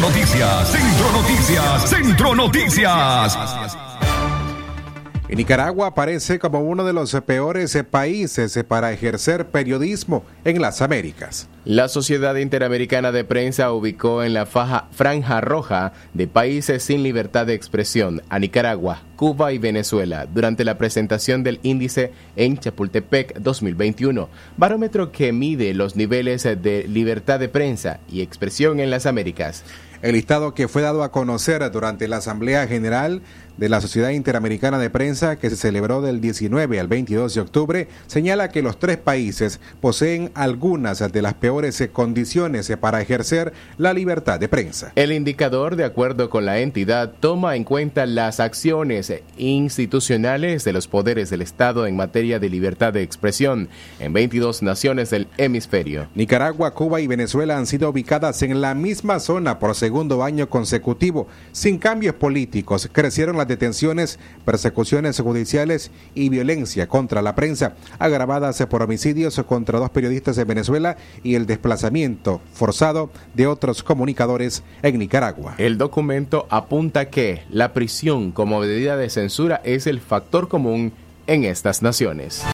Noticias, Centro Noticias, Centro Noticias. En Nicaragua aparece como uno de los peores países para ejercer periodismo en las Américas. La Sociedad Interamericana de Prensa ubicó en la faja, franja roja de países sin libertad de expresión a Nicaragua, Cuba y Venezuela durante la presentación del índice en Chapultepec 2021, barómetro que mide los niveles de libertad de prensa y expresión en las Américas. El listado que fue dado a conocer durante la Asamblea General de la Sociedad Interamericana de Prensa que se celebró del 19 al 22 de octubre señala que los tres países poseen algunas de las peores condiciones para ejercer la libertad de prensa. El indicador, de acuerdo con la entidad, toma en cuenta las acciones institucionales de los poderes del Estado en materia de libertad de expresión en 22 naciones del hemisferio. Nicaragua, Cuba y Venezuela han sido ubicadas en la misma zona por segundo año consecutivo. Sin cambios políticos, crecieron las detenciones, persecuciones judiciales y violencia contra la prensa, agravadas por homicidios contra dos periodistas de Venezuela y el desplazamiento forzado de otros comunicadores en Nicaragua. El documento apunta que la prisión como medida de censura es el factor común en estas naciones.